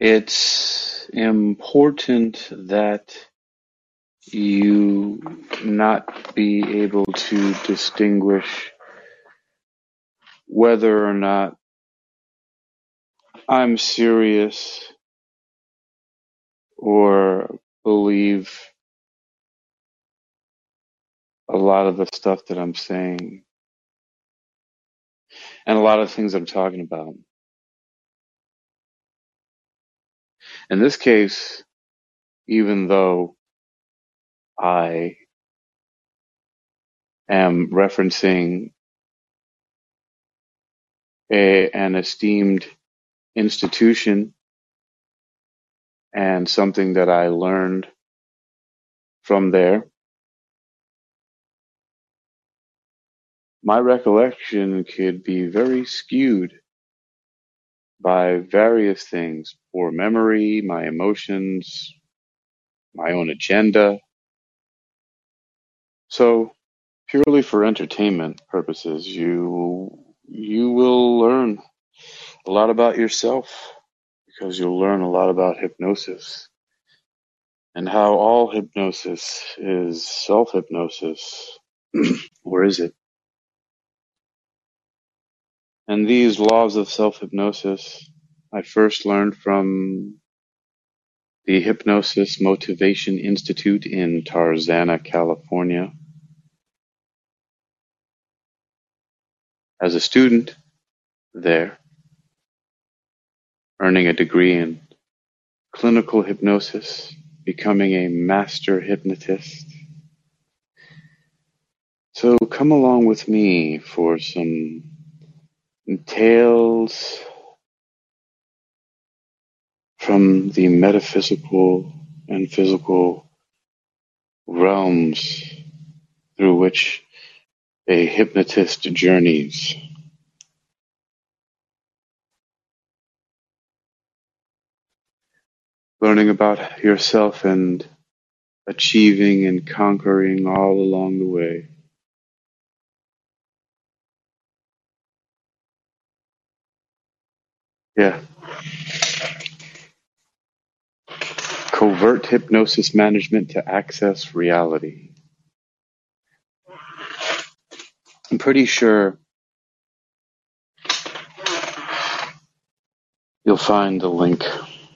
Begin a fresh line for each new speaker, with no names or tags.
It's important that you not be able to distinguish whether or not I'm serious or believe a lot of the stuff that I'm saying and a lot of things I'm talking about. In this case, even though I am referencing a, an esteemed institution and something that I learned from there, my recollection could be very skewed by various things poor memory, my emotions, my own agenda. So, purely for entertainment purposes, you you will learn a lot about yourself because you'll learn a lot about hypnosis and how all hypnosis is self hypnosis. or is it? And these laws of self hypnosis I first learned from the Hypnosis Motivation Institute in Tarzana, California. As a student there, earning a degree in clinical hypnosis, becoming a master hypnotist. So come along with me for some tales from the metaphysical and physical realms through which a hypnotist journeys. Learning about yourself and achieving and conquering all along the way. Yeah. Covert hypnosis management to access reality. I'm pretty sure you'll find the link